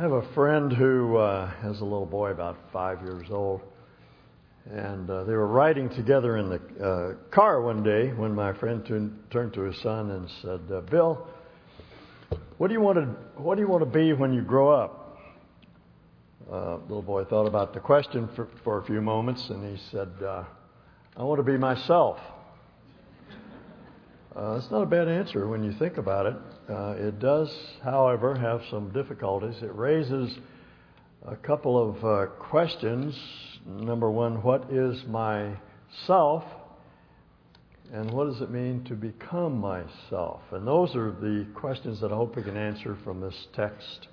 I have a friend who uh, has a little boy about five years old, and uh, they were riding together in the uh, car one day when my friend turned, turned to his son and said, uh, "Bill, what do you want to what do you want to be when you grow up?" Uh, little boy thought about the question for, for a few moments, and he said, uh, "I want to be myself." Uh, it's not a bad answer when you think about it. Uh, it does, however, have some difficulties. It raises a couple of uh, questions. Number one, what is myself? And what does it mean to become myself? And those are the questions that I hope we can answer from this text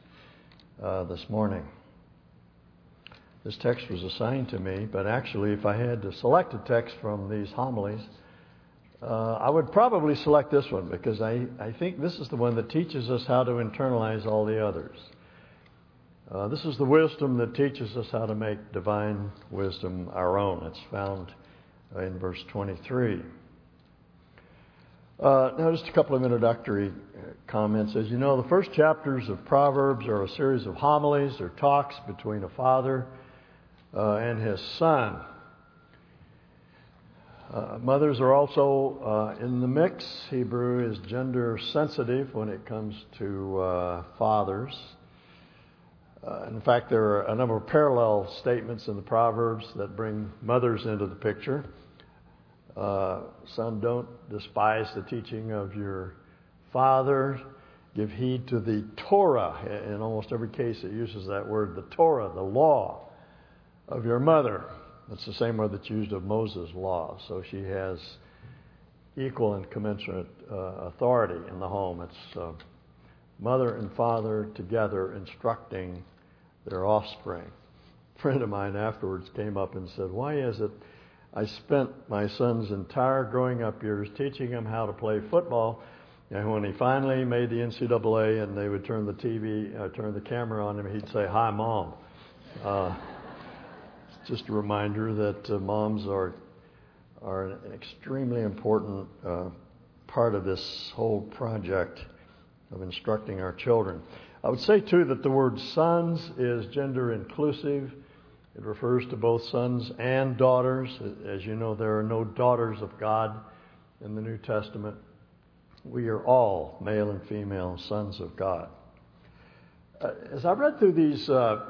uh, this morning. This text was assigned to me, but actually, if I had to select a text from these homilies, uh, I would probably select this one because I, I think this is the one that teaches us how to internalize all the others. Uh, this is the wisdom that teaches us how to make divine wisdom our own. It's found in verse 23. Uh, now, just a couple of introductory uh, comments. As you know, the first chapters of Proverbs are a series of homilies or talks between a father uh, and his son. Uh, mothers are also uh, in the mix. Hebrew is gender sensitive when it comes to uh, fathers. Uh, in fact, there are a number of parallel statements in the Proverbs that bring mothers into the picture. Uh, son, don't despise the teaching of your father. Give heed to the Torah. In almost every case, it uses that word, the Torah, the law of your mother. It's the same word that's used of Moses' law. So she has equal and commensurate uh, authority in the home. It's uh, mother and father together instructing their offspring. A friend of mine afterwards came up and said, Why is it I spent my son's entire growing up years teaching him how to play football? And when he finally made the NCAA and they would turn the TV, uh, turn the camera on him, he'd say, Hi, Mom. Just a reminder that uh, moms are are an extremely important uh, part of this whole project of instructing our children. I would say too that the word sons is gender inclusive. It refers to both sons and daughters. As you know, there are no daughters of God in the New Testament. We are all male and female sons of God. Uh, as I read through these uh,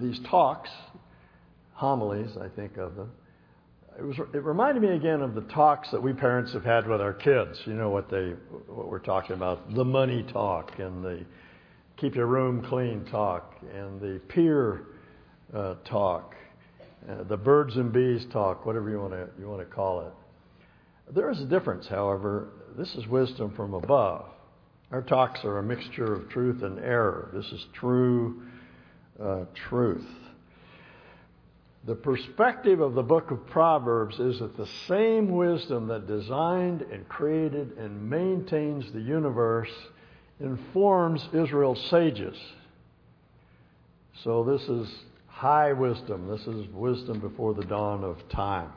these talks homilies, I think of them. It, was, it reminded me again of the talks that we parents have had with our kids. You know what they, what we're talking about, the money talk and the keep your room clean talk and the peer uh, talk, uh, the birds and bees talk, whatever you want to you want to call it. There is a difference, however. This is wisdom from above. Our talks are a mixture of truth and error. This is true uh, truth. The perspective of the book of Proverbs is that the same wisdom that designed and created and maintains the universe informs Israel's sages. So this is high wisdom. This is wisdom before the dawn of time.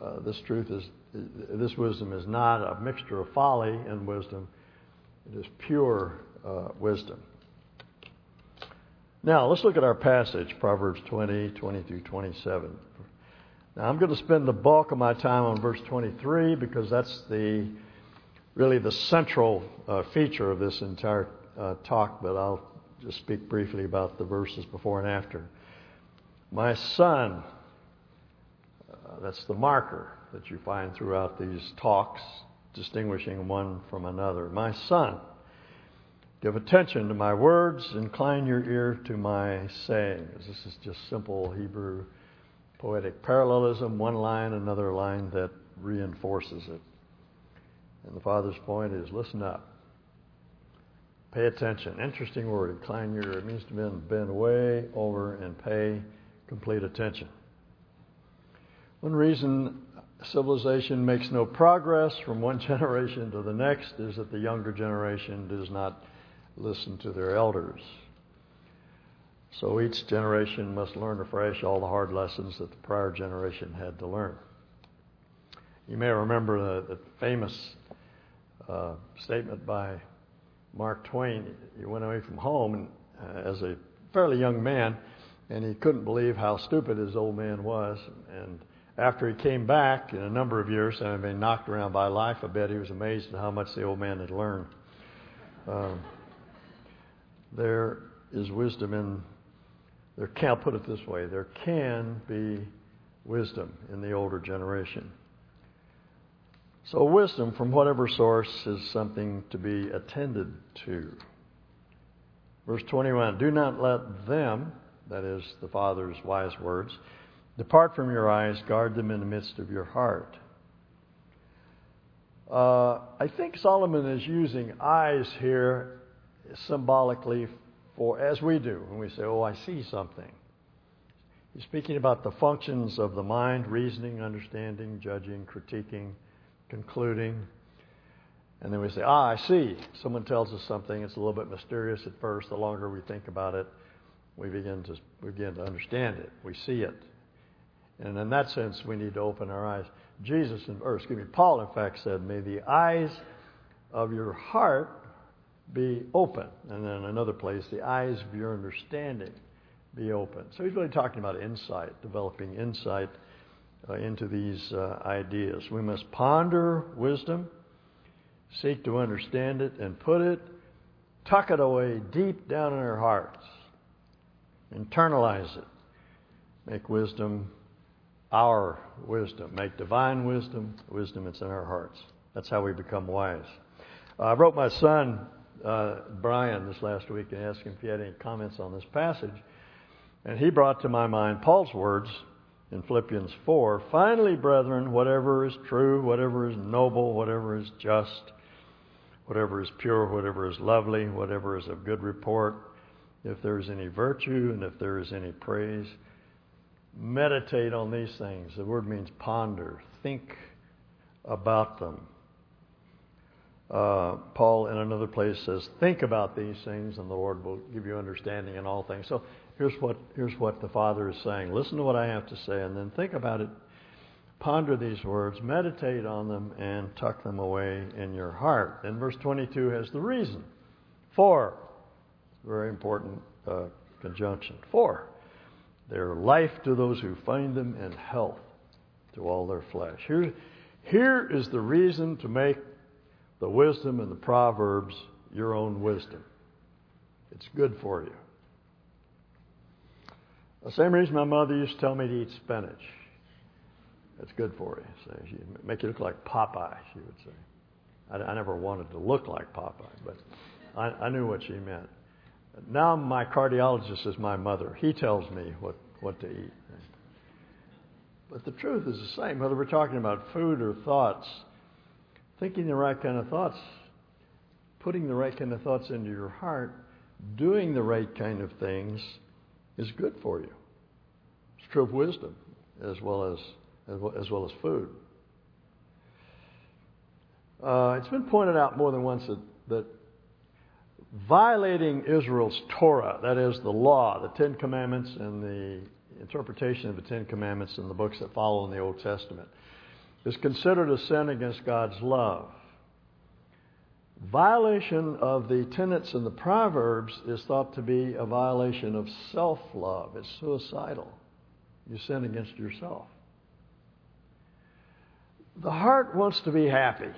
Uh, this truth is, this wisdom is not a mixture of folly and wisdom. It is pure uh, wisdom. Now, let's look at our passage, Proverbs 20, 20 through 27. Now, I'm going to spend the bulk of my time on verse 23 because that's the really the central uh, feature of this entire uh, talk, but I'll just speak briefly about the verses before and after. My son, uh, that's the marker that you find throughout these talks, distinguishing one from another. My son, Give attention to my words, incline your ear to my sayings. This is just simple Hebrew poetic parallelism, one line, another line that reinforces it. And the Father's point is listen up. Pay attention. Interesting word, incline your ear. It means to bend, bend way over and pay complete attention. One reason civilization makes no progress from one generation to the next is that the younger generation does not listen to their elders. So each generation must learn afresh all the hard lessons that the prior generation had to learn. You may remember the, the famous uh, statement by Mark Twain. He went away from home and, uh, as a fairly young man, and he couldn't believe how stupid his old man was. And after he came back in a number of years, and had been knocked around by life a bit, he was amazed at how much the old man had learned. Um, there is wisdom in there. Can I'll put it this way: there can be wisdom in the older generation. So, wisdom from whatever source is something to be attended to. Verse 21 Do not let them, that is the Father's wise words, depart from your eyes, guard them in the midst of your heart. Uh, I think Solomon is using eyes here symbolically for, as we do when we say, Oh, I see something. He's speaking about the functions of the mind reasoning, understanding, judging, critiquing concluding. And then we say, ah, I see. Someone tells us something. It's a little bit mysterious at first. The longer we think about it, we begin to, we begin to understand it. We see it. And in that sense, we need to open our eyes. Jesus, or excuse me, Paul, in fact, said, May the eyes of your heart be open. And then another place, the eyes of your understanding be open. So he's really talking about insight, developing insight uh, into these uh, ideas. We must ponder wisdom, seek to understand it, and put it, tuck it away deep down in our hearts. Internalize it. Make wisdom our wisdom. Make divine wisdom wisdom that's in our hearts. That's how we become wise. Uh, I wrote my son, uh, Brian, this last week and asked him if he had any comments on this passage. And he brought to my mind Paul's words in Philippians 4 Finally, brethren, whatever is true, whatever is noble, whatever is just, whatever is pure, whatever is lovely, whatever is of good report, if there is any virtue and if there is any praise, meditate on these things. The word means ponder, think about them. Uh, Paul, in another place, says, Think about these things, and the Lord will give you understanding in all things. So here's what, here's what the Father is saying. Listen to what I have to say, and then think about it. Ponder these words, meditate on them, and tuck them away in your heart. Then verse 22 has the reason. For, very important uh, conjunction. For, their life to those who find them, and health to all their flesh. Here, here is the reason to make the wisdom and the Proverbs your own wisdom. It's good for you. The same reason my mother used to tell me to eat spinach. It's good for you. So make you look like Popeye, she would say. I, I never wanted to look like Popeye, but I, I knew what she meant. Now my cardiologist is my mother. He tells me what, what to eat. But the truth is the same, whether we're talking about food or thoughts. Thinking the right kind of thoughts, putting the right kind of thoughts into your heart, doing the right kind of things is good for you. It's true of wisdom as well as, as, well, as food. Uh, it's been pointed out more than once that, that violating Israel's Torah, that is the law, the Ten Commandments, and the interpretation of the Ten Commandments in the books that follow in the Old Testament, is considered a sin against God's love. Violation of the tenets in the Proverbs is thought to be a violation of self love. It's suicidal. You sin against yourself. The heart wants to be happy.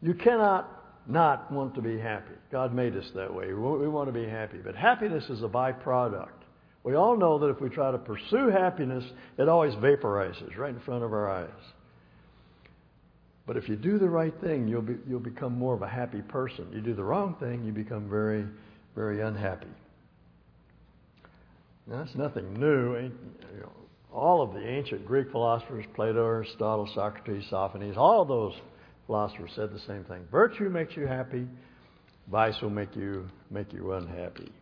You cannot not want to be happy. God made us that way. We want to be happy. But happiness is a byproduct. We all know that if we try to pursue happiness, it always vaporizes right in front of our eyes. But if you do the right thing, you'll, be, you'll become more of a happy person. You do the wrong thing, you become very, very unhappy. Now, that's nothing new. All of the ancient Greek philosophers, Plato, Aristotle, Socrates, Sophonism, all of those philosophers said the same thing. Virtue makes you happy, vice will make you, make you unhappy.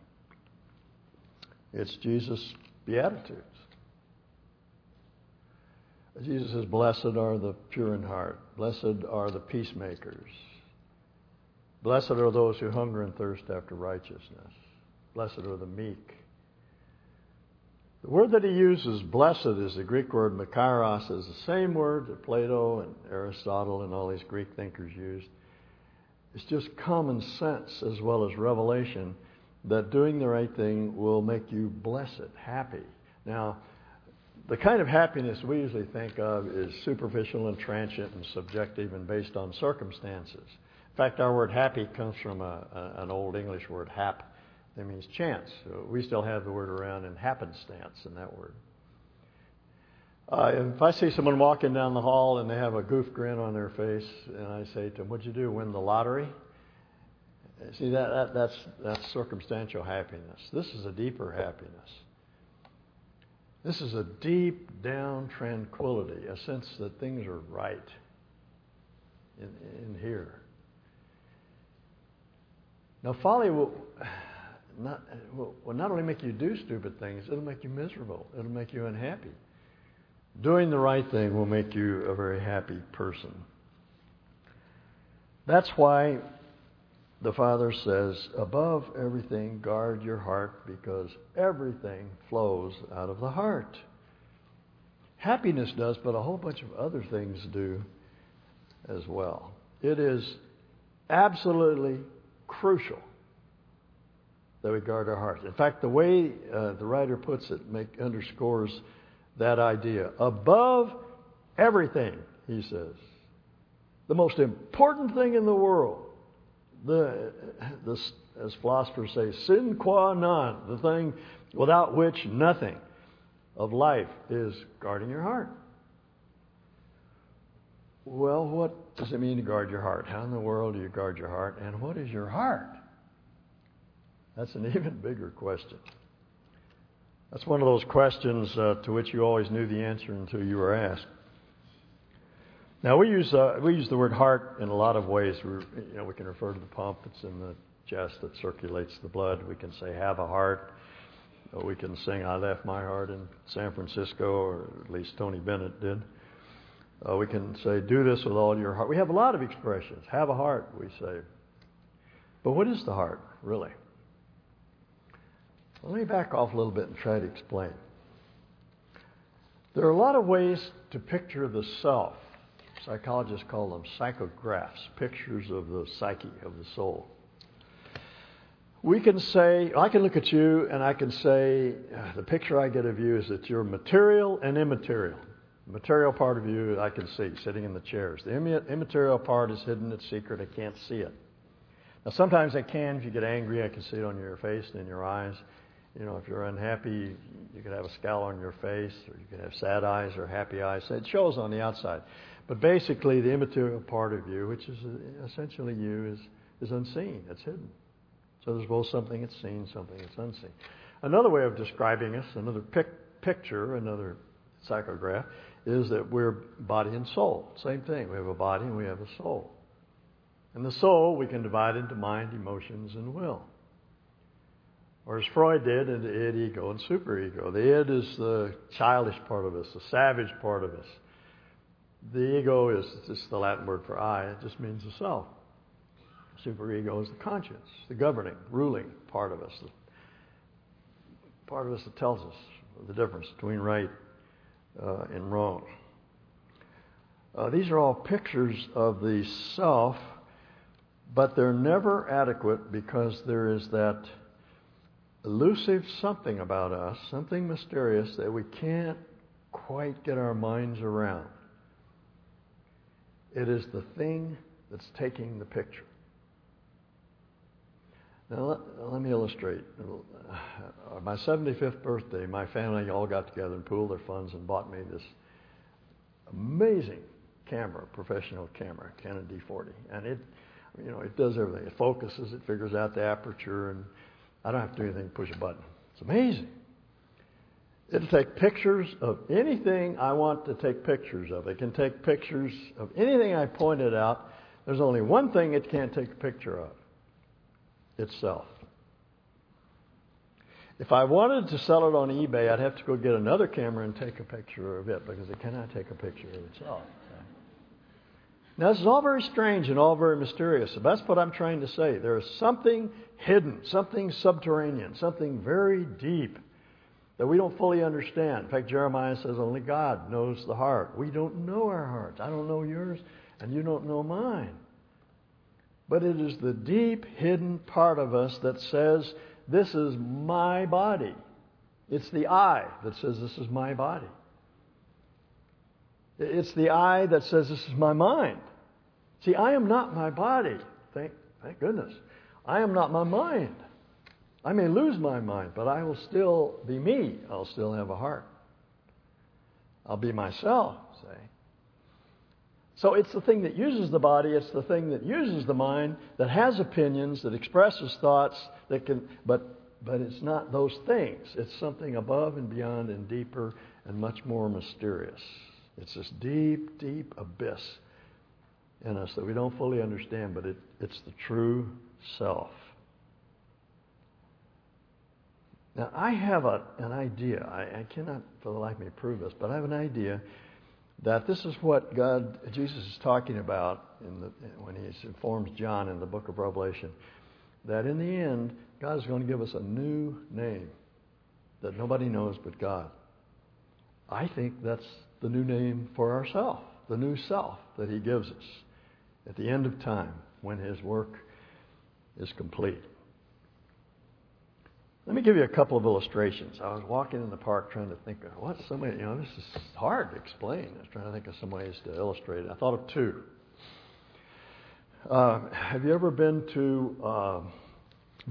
It's Jesus' Beatitudes. Jesus says, Blessed are the pure in heart. Blessed are the peacemakers. Blessed are those who hunger and thirst after righteousness. Blessed are the meek. The word that he uses, blessed, is the Greek word makarios, is the same word that Plato and Aristotle and all these Greek thinkers used. It's just common sense as well as revelation that doing the right thing will make you blessed, happy. Now, the kind of happiness we usually think of is superficial and transient and subjective and based on circumstances. In fact, our word happy comes from a, a, an old English word, hap. That means chance. So we still have the word around in happenstance in that word. Uh, if I see someone walking down the hall and they have a goof grin on their face, and I say to them, "What'd you do? Win the lottery?" See that, that that's that's circumstantial happiness. This is a deeper happiness. This is a deep down tranquility, a sense that things are right in, in here. Now, folly will not, will not only make you do stupid things, it'll make you miserable. It'll make you unhappy. Doing the right thing will make you a very happy person. That's why the Father says, above everything, guard your heart because everything flows out of the heart. Happiness does, but a whole bunch of other things do as well. It is absolutely crucial that we guard our hearts. In fact, the way uh, the writer puts it make, underscores that idea. Above everything, he says, the most important thing in the world the, the, as philosophers say, sine qua non, the thing without which nothing of life is guarding your heart. Well, what does it mean to guard your heart? How in the world do you guard your heart? And what is your heart? That's an even bigger question. That's one of those questions uh, to which you always knew the answer until you were asked. Now we use uh, we use the word heart in a lot of ways. We you know we can refer to the pump that's in the chest that circulates the blood. We can say have a heart. Or we can sing I left my heart in San Francisco, or at least Tony Bennett did. Uh, we can say do this with all your heart. We have a lot of expressions. Have a heart, we say. But what is the heart really? Let me back off a little bit and try to explain. There are a lot of ways to picture the self Psychologists call them psychographs, pictures of the psyche, of the soul. We can say, I can look at you and I can say, uh, the picture I get of you is that you're material and immaterial. The material part of you I can see sitting in the chairs. The immaterial part is hidden, it's secret, I can't see it. Now, sometimes I can. If you get angry, I can see it on your face and in your eyes. You know, if you're unhappy, you could have a scowl on your face, or you could have sad eyes or happy eyes. It shows on the outside. But basically, the immaterial part of you, which is uh, essentially you, is, is unseen. It's hidden. So there's both something that's seen, something that's unseen. Another way of describing us, another pic- picture, another psychograph, is that we're body and soul. Same thing. We have a body and we have a soul. And the soul we can divide into mind, emotions, and will. Or as Freud did, into id, ego, and superego. The id is the childish part of us, the savage part of us. The ego is just the Latin word for I. It just means the self. Superego is the conscience, the governing, ruling part of us, the part of us that tells us the difference between right uh, and wrong. Uh, these are all pictures of the self, but they're never adequate because there is that elusive something about us, something mysterious that we can't quite get our minds around. It is the thing that's taking the picture. Now, let, let, me illustrate. Uh, my 75th birthday, my family all got together and pooled their funds and bought me this amazing camera, professional camera, Canon D40. And it, you know, it does everything. It focuses, it figures out the aperture, and I don't have to do anything, push a button. It's amazing. It'll take pictures of anything I want to take pictures of. It can take pictures of anything I pointed out. There's only one thing it can't take a picture of itself. If I wanted to sell it on eBay, I'd have to go get another camera and take a picture of it because it cannot take a picture of itself. Now, this is all very strange and all very mysterious. That's what I'm trying to say. There is something hidden, something subterranean, something very deep that we don't fully understand. In fact, Jeremiah says only God knows the heart. We don't know our hearts. I don't know yours, and you don't know mine. But it is the deep, hidden part of us that says This is my body. It's the I that says, This is my body. It's the I that says, This is my mind. See, I am not my body. Thank, thank goodness. I am not my mind. I may lose my mind, but I will still be me. I'll still have a heart. I'll be myself, say. So it's the thing that uses the body, it's the thing that uses the mind, that has opinions, that expresses thoughts, that can, but, but it's not those things. It's something above and beyond and deeper and much more mysterious. It's this deep, deep abyss in us that we don't fully understand, but it, it's the true self. Now, I have a, an idea. I, I cannot for the life of me prove this, but I have an idea that this is what God, Jesus is talking about the, when he informs John in the book of Revelation. That in the end, God is going to give us a new name that nobody knows but God. I think that's the new name for ourself, the new self that he gives us at the end of time when his work is complete. Let me give you a couple of illustrations. I was walking in the park trying to think of what some way, you know, this is hard to explain. I was trying to think of some ways to illustrate it. I thought of two. Uh, have you ever been to uh,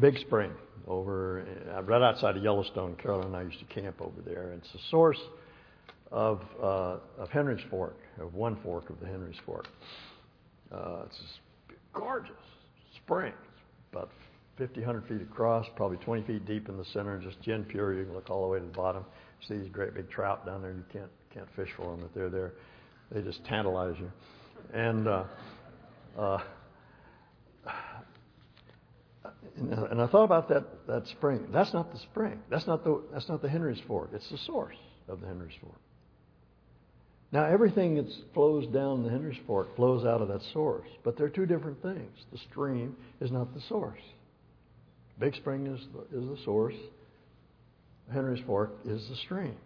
Big Spring over uh, right outside of Yellowstone? Carolyn and I used to camp over there. It's the source of uh, of Henry's Fork, of one fork of the Henry's Fork. Uh, it's this gorgeous spring, about 50, 100 feet across, probably 20 feet deep in the center, just gin pure. You can look all the way to the bottom. See these great big trout down there. You can't can't fish for them, but they're there. They just tantalize you. And uh, uh, and I thought about that that spring. That's not the spring. That's not the that's not the Henry's Fork. It's the source of the Henry's Fork. Now everything that flows down the Henry's Fork flows out of that source, but they're two different things. The stream is not the source. Big Spring is the, is the source. Henry's Fork is the stream.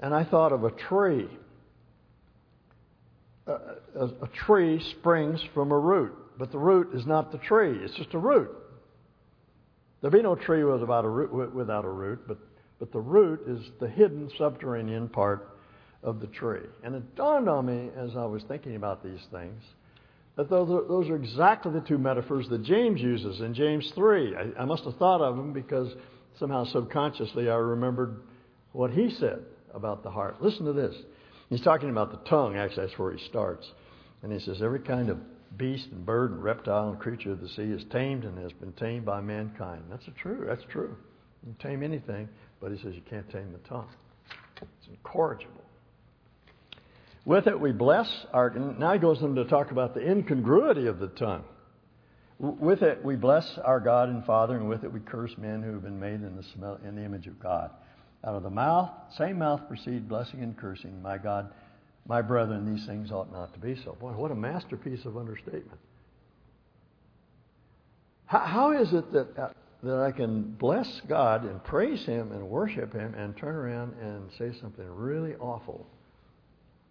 And I thought of a tree. A, a, a, tree springs from a root, but the root is not the tree. It's just a root. There'd be no tree without a root, without a root but, but the root is the hidden subterranean part of the tree. And it dawned on me as I was thinking about these things that those are exactly the two metaphors that James uses in James 3. I, I must have thought of them because somehow subconsciously I remembered what he said about the heart. Listen to this. He's talking about the tongue, actually, that's where he starts. And he says, Every kind of beast and bird and reptile and creature of the sea is tamed and has been tamed by mankind. That's true. That's true. You can tame anything, but he says you can't tame the tongue. It's incorrigible. With it, we bless our. Now he goes on to talk about the incongruity of the tongue. With it, we bless our God and Father, and with it, we curse men who have been made in the, smell, in the image of God. Out of the mouth, same mouth proceed blessing and cursing. My God, my brethren, these things ought not to be so. Boy, what a masterpiece of understatement. how, how is it that, uh, that I can bless God and praise Him and worship Him and turn around and say something really awful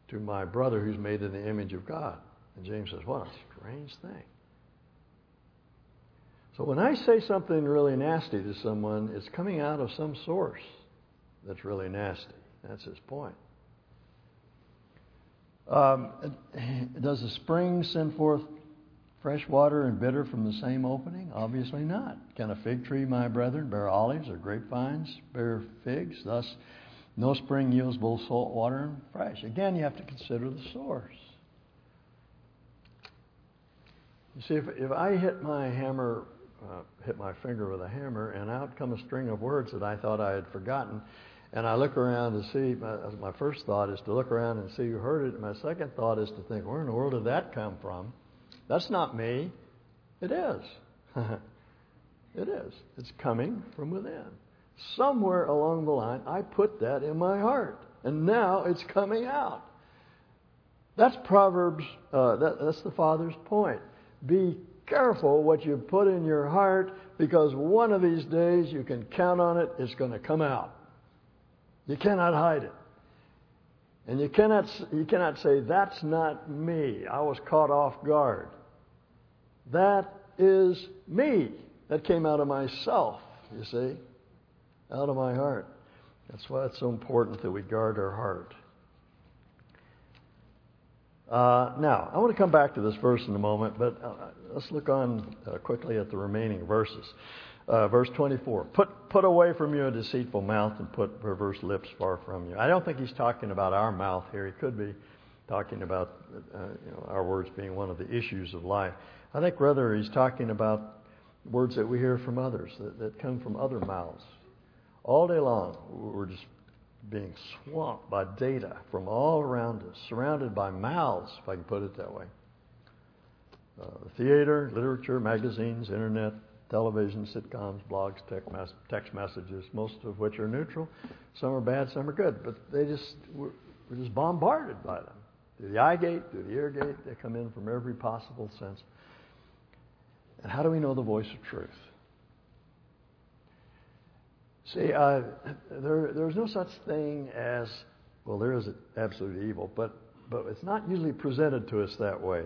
to my brother who's made in the image of God. And James says, What a strange thing. So when I say something really nasty to someone, it's coming out of some source that's really nasty. That's his point. Um, does a spring send forth fresh water and bitter from the same opening? Obviously not. Can a fig tree, my brethren, bear olives or grapevines bear figs? Thus, no spring yields both salt water and fresh. Again, you have to consider the source. You see, if, if I hit my hammer, uh, hit my finger with a hammer, and out come a string of words that I thought I had forgotten, and I look around to see, my, my first thought is to look around and see who heard it. And my second thought is to think, where in the world did that come from? That's not me. It is. it is. It's coming from within. Somewhere along the line, I put that in my heart. And now it's coming out. That's Proverbs, uh, that, that's the Father's point. Be careful what you put in your heart because one of these days you can count on it, it's going to come out. You cannot hide it. And you cannot, you cannot say, That's not me. I was caught off guard. That is me. That came out of myself, you see, out of my heart. That's why it's so important that we guard our heart. Uh, now, I want to come back to this verse in a moment, but uh, let's look on uh, quickly at the remaining verses. Uh, verse 24 put, put away from you a deceitful mouth and put perverse lips far from you. I don't think he's talking about our mouth here. He could be talking about uh, you know, our words being one of the issues of life. I think rather he's talking about words that we hear from others, that, that come from other mouths. All day long, we're just being swamped by data from all around us, surrounded by mouths, if I can put it that way. Uh, theater, literature, magazines, internet, television, sitcoms, blogs, text, mes- text messages, most of which are neutral. Some are bad, some are good, but they just we're, we're just bombarded by them through the eye gate, through the ear gate. They come in from every possible sense. And how do we know the voice of truth? See, uh, there, there's no such thing as, well, there is absolute evil, but, but it's not usually presented to us that way.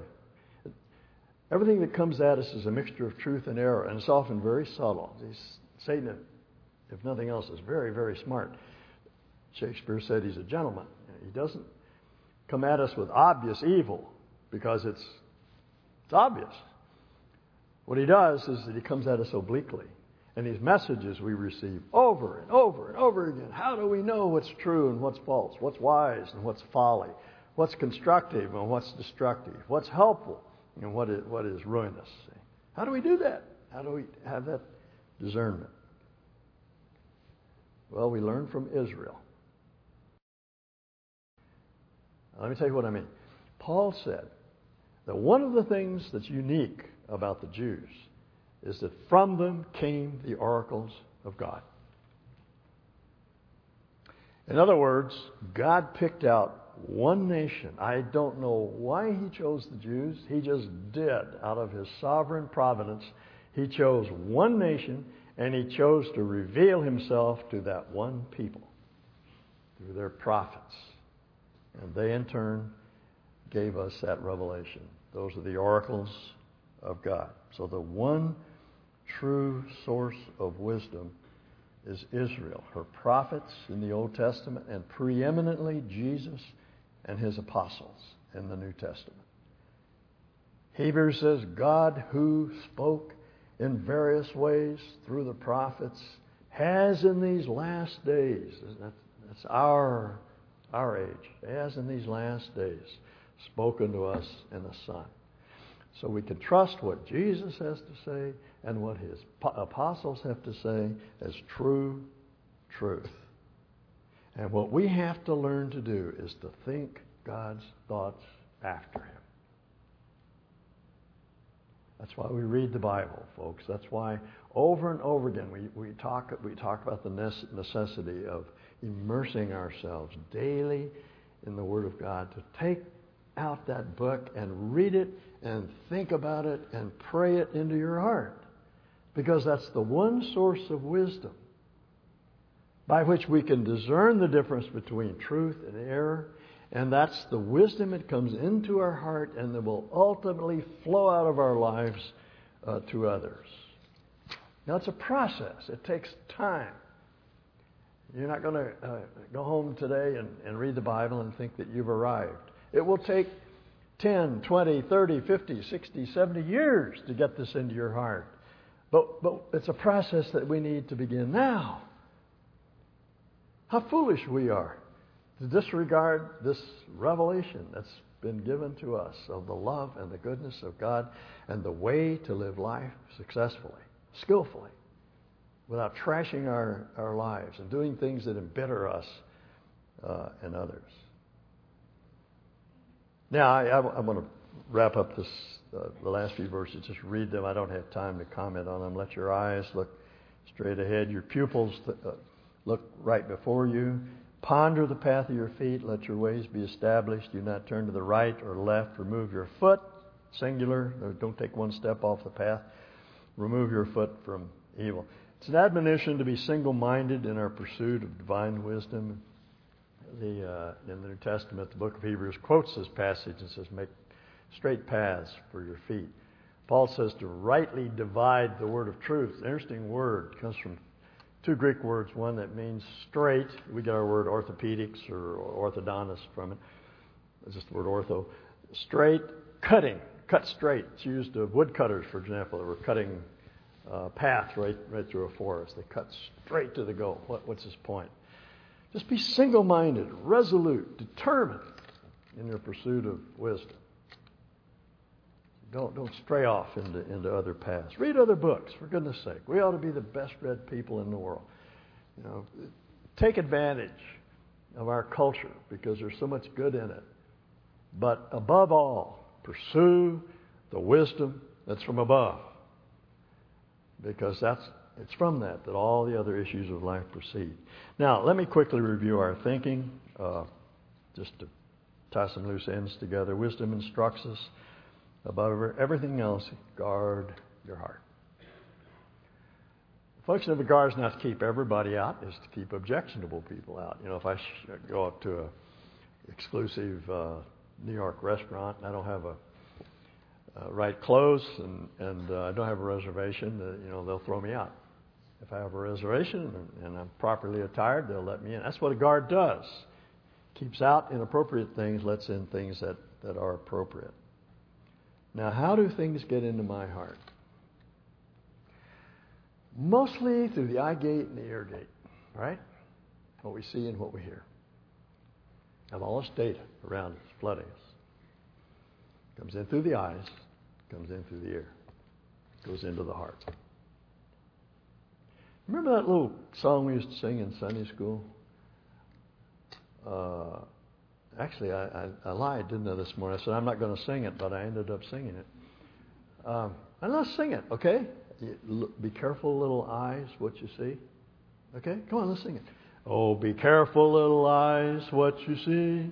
Everything that comes at us is a mixture of truth and error, and it's often very subtle. Satan, if nothing else, is very, very smart. Shakespeare said he's a gentleman. He doesn't come at us with obvious evil because it's, it's obvious. What he does is that he comes at us obliquely. And these messages we receive over and over and over again. How do we know what's true and what's false? What's wise and what's folly? What's constructive and what's destructive? What's helpful and what is, what is ruinous? How do we do that? How do we have that discernment? Well, we learn from Israel. Let me tell you what I mean. Paul said that one of the things that's unique about the Jews is that from them came the oracles of God. In other words, God picked out one nation. I don't know why He chose the Jews. He just did. Out of His sovereign providence, He chose one nation and He chose to reveal Himself to that one people through their prophets. And they, in turn, gave us that revelation. Those are the oracles of God. So the one true source of wisdom is Israel, her prophets in the Old Testament, and preeminently Jesus and his apostles in the New Testament. Hebrews says, God who spoke in various ways through the prophets has in these last days, that's our, our age, has in these last days spoken to us in the Son. So we can trust what Jesus has to say and what his apostles have to say as true truth. And what we have to learn to do is to think God's thoughts after him. That's why we read the Bible, folks. That's why over and over again we, we, talk, we talk about the necessity of immersing ourselves daily in the Word of God to take out that book and read it and think about it and pray it into your heart. Because that's the one source of wisdom by which we can discern the difference between truth and error. And that's the wisdom that comes into our heart and that will ultimately flow out of our lives uh, to others. Now, it's a process, it takes time. You're not going to uh, go home today and, and read the Bible and think that you've arrived. It will take 10, 20, 30, 50, 60, 70 years to get this into your heart. But, but it's a process that we need to begin now. How foolish we are to disregard this revelation that's been given to us of the love and the goodness of God and the way to live life successfully, skillfully, without trashing our, our lives and doing things that embitter us uh, and others. Now, I, I, I want to wrap up this, uh, the last few verses. Just read them. I don't have time to comment on them. Let your eyes look straight ahead. Your pupils th- uh, look right before you. Ponder the path of your feet. Let your ways be established. Do not turn to the right or left. Remove your foot, singular. Don't take one step off the path. Remove your foot from evil. It's an admonition to be single minded in our pursuit of divine wisdom the, uh, in the New Testament, the book of Hebrews quotes this passage and says, Make straight paths for your feet. Paul says to rightly divide the word of truth. Interesting word. It comes from two Greek words. One that means straight. We get our word orthopedics or orthodontist from it. It's just the word ortho. Straight, cutting, cut straight. It's used of woodcutters, for example, that were cutting uh, path right, right through a forest. They cut straight to the goal. What, what's his point? Just be single minded, resolute, determined in your pursuit of wisdom. Don't, don't stray off into, into other paths. Read other books, for goodness sake. We ought to be the best read people in the world. You know, take advantage of our culture because there's so much good in it. But above all, pursue the wisdom that's from above. Because that's it's from that that all the other issues of life proceed. Now, let me quickly review our thinking, uh, just to tie some loose ends together. Wisdom instructs us above everything else, guard your heart. The function of a guard is not to keep everybody out, is to keep objectionable people out. You know, if I go up to a exclusive uh, New York restaurant and I don't have a uh, right clothes and, and uh, I don't have a reservation, uh, you know, they'll throw me out. If I have a reservation and, and I'm properly attired, they'll let me in. That's what a guard does. Keeps out inappropriate things, lets in things that, that are appropriate. Now, how do things get into my heart? Mostly through the eye gate and the ear gate, right? What we see and what we hear. Have all this data around us, flooding us. Comes in through the eyes, comes in through the ear, goes into the heart. Remember that little song we used to sing in Sunday school? Uh, actually, I, I, I, lied, didn't I, this morning? I said I'm not going to sing it, but I ended up singing it. Um, and let's sing it, okay? Be careful, little eyes, what you see. Okay? Come on, let's sing it. Oh, be careful, little eyes, what you see.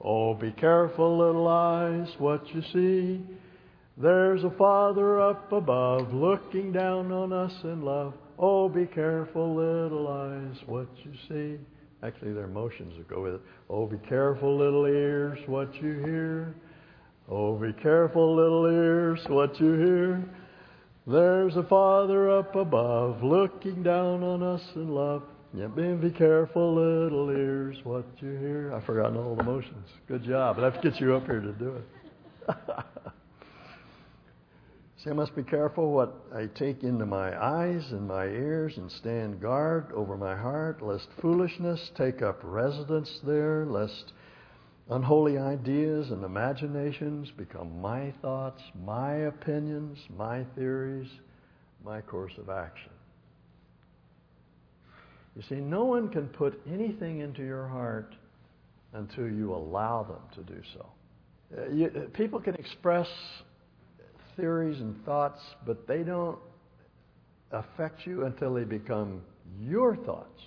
Oh, be careful, little eyes, what you see. There's a Father up above looking down on us in love. Oh, be careful, little eyes, what you see. Actually, there are motions that go with it. Oh, be careful, little ears, what you hear. Oh, be careful, little ears, what you hear. There's a Father up above looking down on us in love. Yeah, be careful, little ears, what you hear. I've forgotten all the motions. Good job. I have to get you up here to do it. See, I must be careful what I take into my eyes and my ears and stand guard over my heart, lest foolishness take up residence there, lest unholy ideas and imaginations become my thoughts, my opinions, my theories, my course of action. You see, no one can put anything into your heart until you allow them to do so. Uh, uh, people can express theories and thoughts, but they don't affect you until they become your thoughts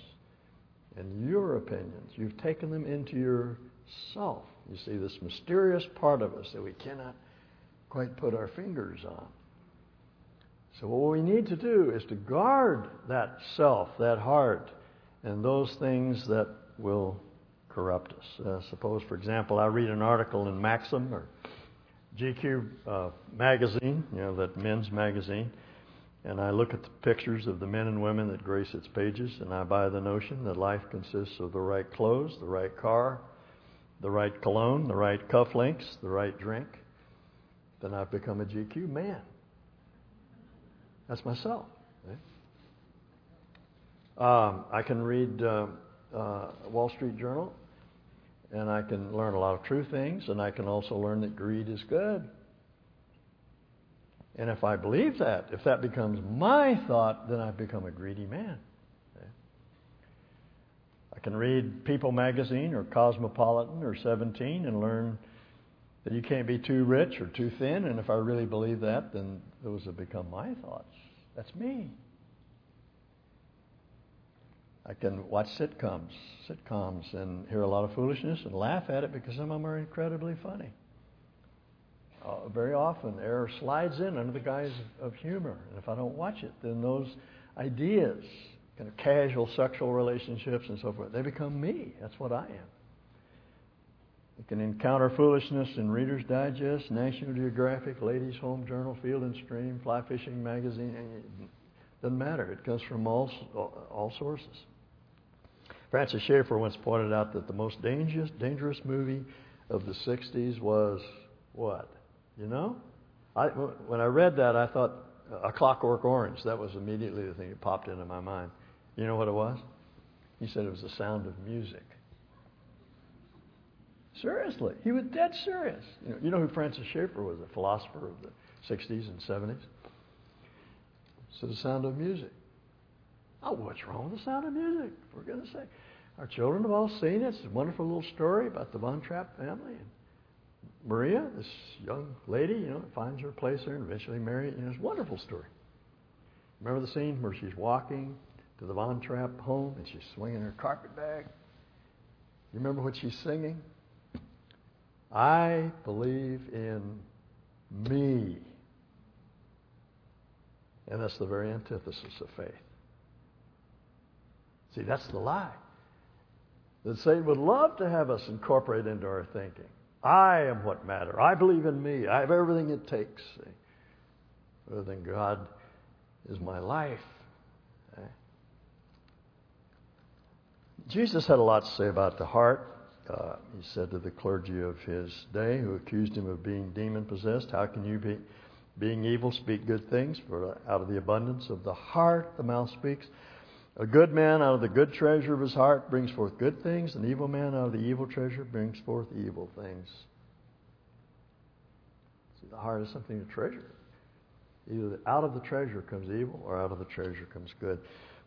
and your opinions. You've taken them into yourself. You see, this mysterious part of us that we cannot quite put our fingers on. So, what we need to do is to guard that self, that heart, and those things that will corrupt us. Uh, suppose, for example, I read an article in Maxim or GQ uh, magazine, you know, that men's magazine, and I look at the pictures of the men and women that grace its pages, and I buy the notion that life consists of the right clothes, the right car, the right cologne, the right cufflinks, the right drink, then I've become a GQ man. That's myself. Right? Um, I can read uh, uh, Wall Street Journal and I can learn a lot of true things, and I can also learn that greed is good. And if I believe that, if that becomes my thought, then I've become a greedy man. I can read People magazine or Cosmopolitan or 17 and learn that you can't be too rich or too thin, and if I really believe that, then those have become my thoughts. That's me. I can watch sitcoms, sitcoms, and hear a lot of foolishness and laugh at it because some of them are incredibly funny. Uh, very often, error slides in under the guise of, humor, and if I don't watch it, then those ideas, kind of casual sexual relationships and so forth, they become me. That's what I am. You can encounter foolishness in Reader's Digest, National Geographic, Ladies' Home Journal, Field and Stream, Fly Fishing Magazine. It doesn't matter. It comes from all, all sources. Francis Schaeffer once pointed out that the most dangerous, dangerous movie of the 60s was what? You know? I, when I read that, I thought A Clockwork Orange. That was immediately the thing that popped into my mind. You know what it was? He said it was the sound of music. Seriously, he was dead serious. You know, you know who Francis Schaeffer was, a philosopher of the 60s and 70s? So the sound of music. Oh, what's wrong with the sound of music? For goodness sake. Our children have all seen it. It's a wonderful little story about the Von Trapp family. And Maria, this young lady, you know, finds her place there and eventually marries. You know, it's a wonderful story. Remember the scene where she's walking to the Von Trapp home and she's swinging her carpet bag? You remember what she's singing? I believe in me. And that's the very antithesis of faith. See, that's the lie. That Satan would love to have us incorporate into our thinking. I am what matter. I believe in me. I have everything it takes. See? Rather than God is my life. Okay? Jesus had a lot to say about the heart. Uh, he said to the clergy of his day who accused him of being demon possessed, How can you be, being evil, speak good things? For out of the abundance of the heart the mouth speaks. A good man out of the good treasure of his heart brings forth good things, an evil man out of the evil treasure brings forth evil things. See, the heart is something to treasure. Either out of the treasure comes evil or out of the treasure comes good.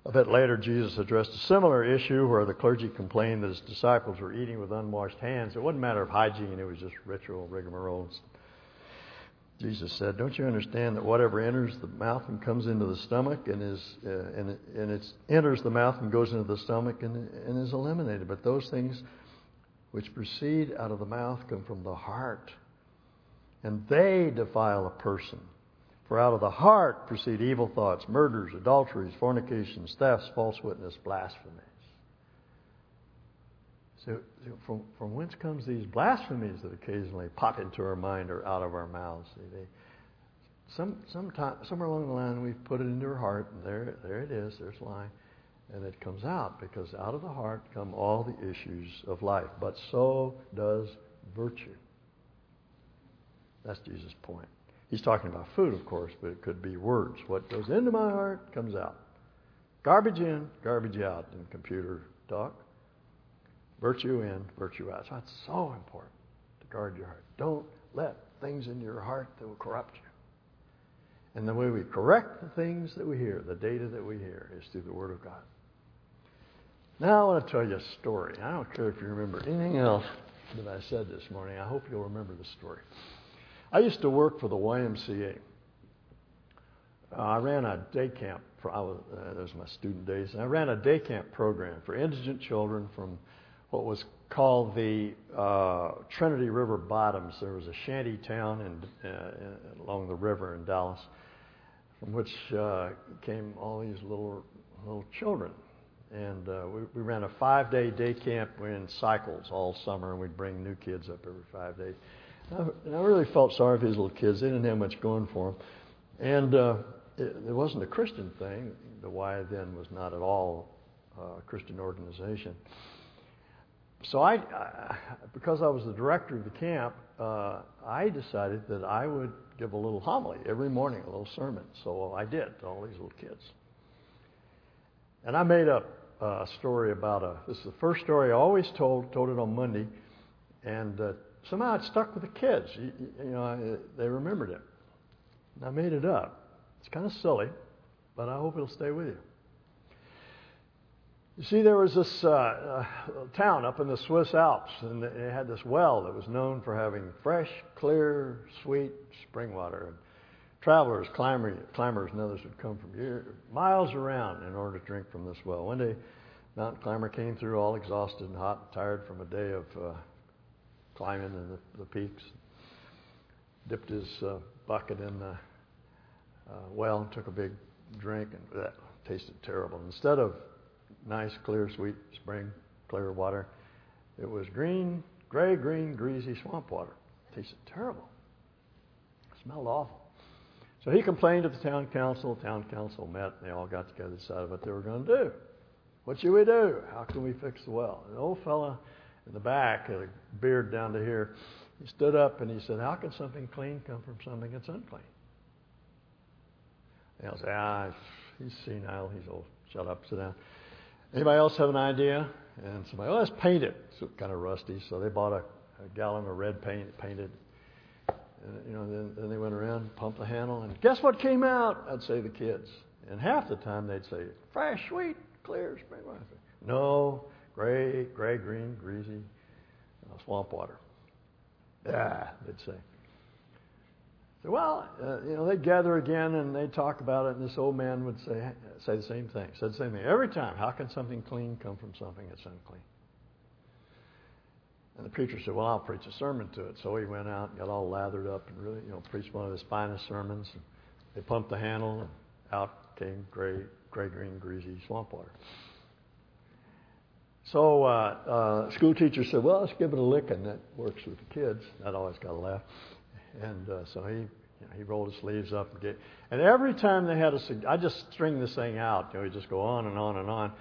A bit later, Jesus addressed a similar issue where the clergy complained that his disciples were eating with unwashed hands. It wasn't a matter of hygiene, it was just ritual rigmarole. Jesus said, Don't you understand that whatever enters the mouth and comes into the stomach and, is, uh, and, and it enters the mouth and goes into the stomach and, and is eliminated? But those things which proceed out of the mouth come from the heart, and they defile a person. For out of the heart proceed evil thoughts, murders, adulteries, fornications, thefts, false witness, blasphemies. So, from, from whence comes these blasphemies that occasionally pop into our mind or out of our mouths? See, they, some, sometime, somewhere along the line, we've put it into our heart, and there, there it is, there's lying. And it comes out because out of the heart come all the issues of life. But so does virtue. That's Jesus' point. He's talking about food, of course, but it could be words. What goes into my heart comes out. Garbage in, garbage out in computer talk. Virtue in, virtue out. So it's so important to guard your heart. Don't let things in your heart that will corrupt you. And the way we correct the things that we hear, the data that we hear, is through the Word of God. Now I want to tell you a story. I don't care if you remember anything else that I said this morning. I hope you'll remember the story. I used to work for the YMCA. Uh, I ran a day camp. For, I was, uh, those were my student days. And I ran a day camp program for indigent children from what was called the uh, Trinity River Bottoms. There was a shanty town in, uh, along the river in Dallas, from which uh, came all these little little children. And uh, we, we ran a five-day day camp. We in cycles all summer, and we'd bring new kids up every five days. And I really felt sorry for these little kids. They didn't have much going for them. And uh, it, it wasn't a Christian thing. The Y then was not at all uh, a Christian organization. So I, I, because I was the director of the camp, uh, I decided that I would give a little homily every morning, a little sermon. So I did to all these little kids. And I made up a story about a. This is the first story I always told. Told it on Monday, and uh, somehow it stuck with the kids. You, you know, they remembered it. And I made it up. It's kind of silly, but I hope it'll stay with you. You see, there was this uh, town up in the Swiss Alps, and it had this well that was known for having fresh, clear, sweet spring water. And travelers, climbers, climbers, and others would come from here, miles around in order to drink from this well. One day, mountain climber came through all exhausted and hot and tired from a day of uh, climbing in the, the peaks. Dipped his uh, bucket in the uh, well and took a big drink, and that tasted terrible. Instead of nice, clear, sweet spring, clear water, it was green, gray, green, greasy swamp water. It Tasted terrible. It smelled awful. So he complained to the town council. The town council met. And they all got together and decided what they were going to do. What should we do? How can we fix the well? An old fella in the back had a beard down to here. He stood up and he said, How can something clean come from something that's unclean? And I'll say, Ah, he's senile. He's old. Shut up. Sit down. Anybody else have an idea? And somebody, well, let's paint it. It's kind of rusty. So they bought a, a gallon of red paint, painted. And, you know, then, then they went around, pumped the handle, and guess what came out? I'd say the kids. And half the time they'd say, fresh, sweet, clear spring water. No, gray, gray, green, greasy, uh, swamp water. Yeah, they'd say. So, well, uh, you know, they'd gather again and they'd talk about it, and this old man would say, say the same thing. Said the same thing every time. How can something clean come from something that's unclean? And the preacher said, Well, I'll preach a sermon to it. So he went out and got all lathered up and really, you know, preached one of his finest sermons. And they pumped the handle, and out came gray, gray, green, greasy swamp water. So uh, uh, school teacher said, "Well, let's give it a lick," and that works with the kids. That always got a laugh. And uh, so he, you know, he rolled his sleeves up and. And every time they had a, I just string this thing out. You know, he just go on and on and on.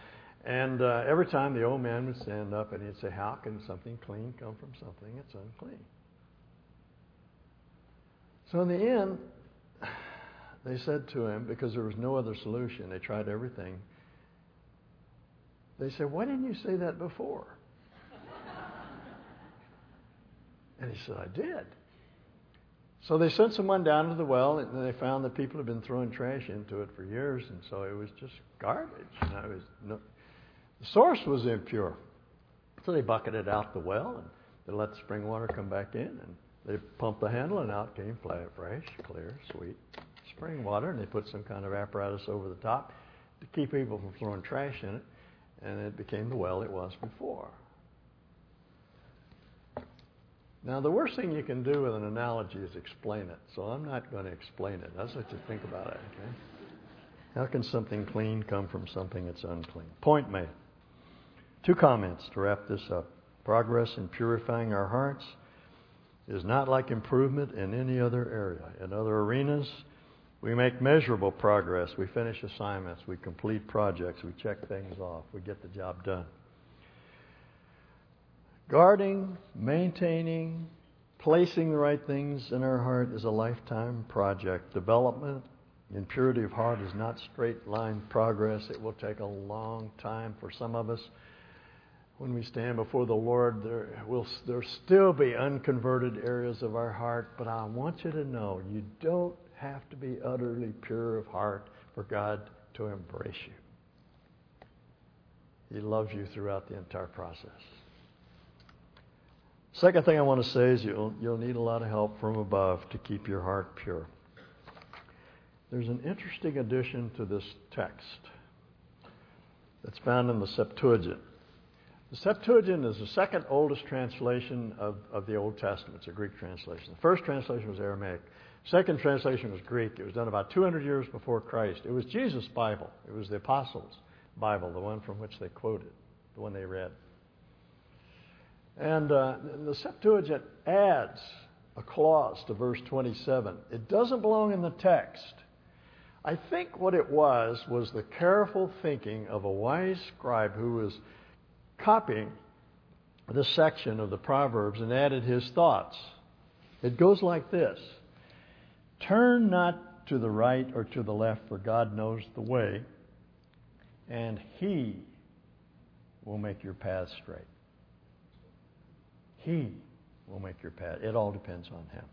And uh, every time the old man would stand up and he'd say, How can something clean come from something that's unclean? So in the end, they said to him, because there was no other solution, they tried everything. They said, Why didn't you say that before? and he said, I did. So they sent someone down to the well, and they found that people had been throwing trash into it for years, and so it was just garbage. Know, it was no, the source was impure. So they bucketed out the well and they let the spring water come back in and they pumped the handle and out came fresh, clear, sweet spring water and they put some kind of apparatus over the top to keep people from throwing trash in it and it became the well it was before. Now, the worst thing you can do with an analogy is explain it. So I'm not going to explain it. That's what you think about it, okay? How can something clean come from something that's unclean? Point made. Two comments to wrap this up. Progress in purifying our hearts is not like improvement in any other area. In other arenas, we make measurable progress. We finish assignments. We complete projects. We check things off. We get the job done. Guarding, maintaining, placing the right things in our heart is a lifetime project. Development in purity of heart is not straight line progress. It will take a long time for some of us when we stand before the Lord, there will there still be unconverted areas of our heart, but I want you to know you don't have to be utterly pure of heart for God to embrace you. He loves you throughout the entire process. Second thing I want to say is you'll, you'll need a lot of help from above to keep your heart pure. There's an interesting addition to this text that's found in the Septuagint. The Septuagint is the second oldest translation of, of the Old Testament. It's a Greek translation. The first translation was Aramaic. Second translation was Greek. It was done about 200 years before Christ. It was Jesus' Bible. It was the Apostles' Bible, the one from which they quoted, the one they read. And uh, the Septuagint adds a clause to verse 27. It doesn't belong in the text. I think what it was was the careful thinking of a wise scribe who was copying this section of the Proverbs and added his thoughts. It goes like this Turn not to the right or to the left, for God knows the way, and He will make your path straight. He will make your path. It all depends on Him.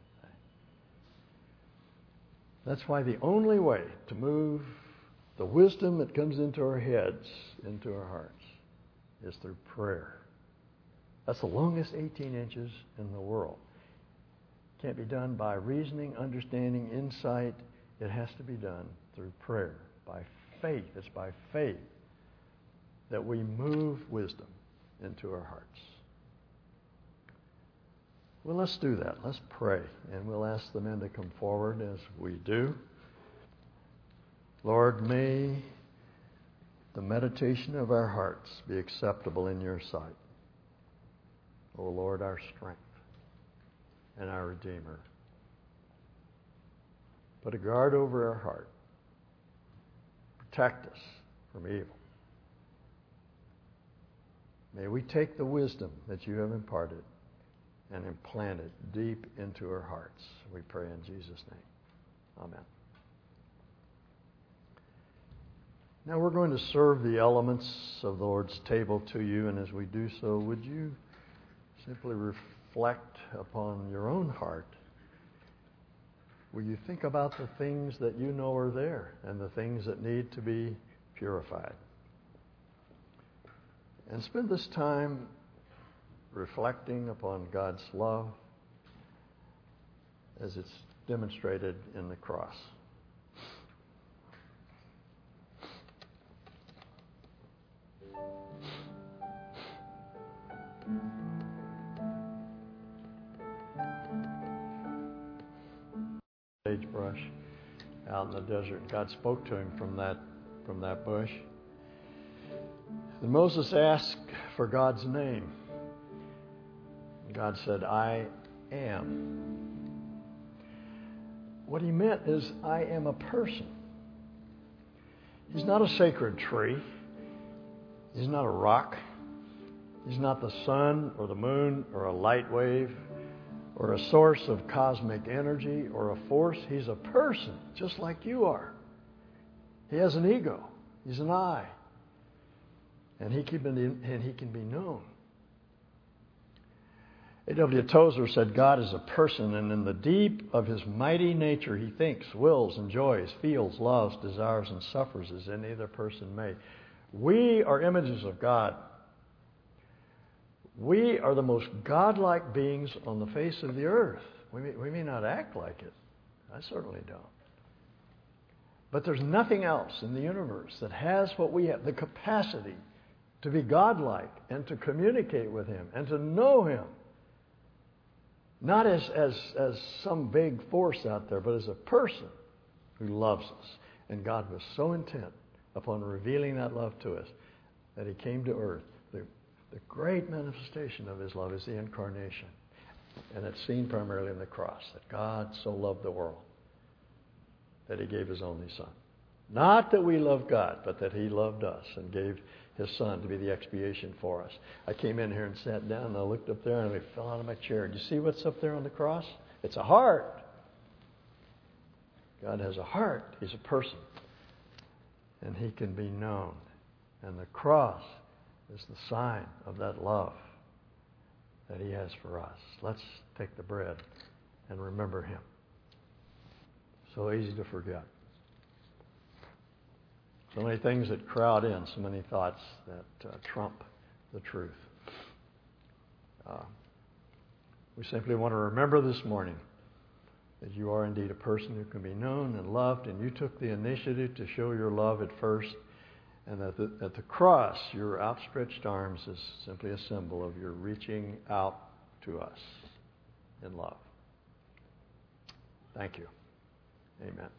That's why the only way to move the wisdom that comes into our heads into our hearts is through prayer. That's the longest 18 inches in the world. Can't be done by reasoning, understanding, insight. It has to be done through prayer, by faith. It's by faith that we move wisdom into our hearts. Well, let's do that. Let's pray. And we'll ask the men to come forward as we do. Lord, may the meditation of our hearts be acceptable in your sight. O Lord, our strength and our Redeemer. Put a guard over our heart. Protect us from evil. May we take the wisdom that you have imparted and implant it deep into our hearts. We pray in Jesus' name. Amen. Now we're going to serve the elements of the Lord's table to you, and as we do so, would you simply reflect upon your own heart? Will you think about the things that you know are there and the things that need to be purified? And spend this time reflecting upon God's love as it's demonstrated in the cross. Sagebrush out in the desert. God spoke to him from that from that bush. And Moses asked for God's name. God said, I am. What he meant is, I am a person. He's not a sacred tree. He's not a rock. He's not the sun or the moon or a light wave or a source of cosmic energy or a force. He's a person, just like you are. He has an ego. He's an I and he can be, and he can be known. A.W. Tozer said, God is a person, and in the deep of his mighty nature, he thinks, wills, enjoys, feels, loves, desires, and suffers as any other person may. We are images of God. We are the most godlike beings on the face of the earth. We may, we may not act like it. I certainly don't. But there's nothing else in the universe that has what we have the capacity to be godlike and to communicate with Him and to know Him. Not as, as, as some big force out there, but as a person who loves us. And God was so intent upon revealing that love to us that He came to earth. The, the great manifestation of His love is the incarnation. And it's seen primarily in the cross that God so loved the world that He gave His only Son. Not that we love God, but that He loved us and gave his son to be the expiation for us. I came in here and sat down and I looked up there and I fell out of my chair. Do you see what's up there on the cross? It's a heart. God has a heart. He's a person. And he can be known. And the cross is the sign of that love that he has for us. Let's take the bread and remember him. So easy to forget. So many things that crowd in, so many thoughts that uh, trump the truth. Uh, we simply want to remember this morning that you are indeed a person who can be known and loved, and you took the initiative to show your love at first, and that the, at the cross, your outstretched arms is simply a symbol of your reaching out to us in love. Thank you. Amen.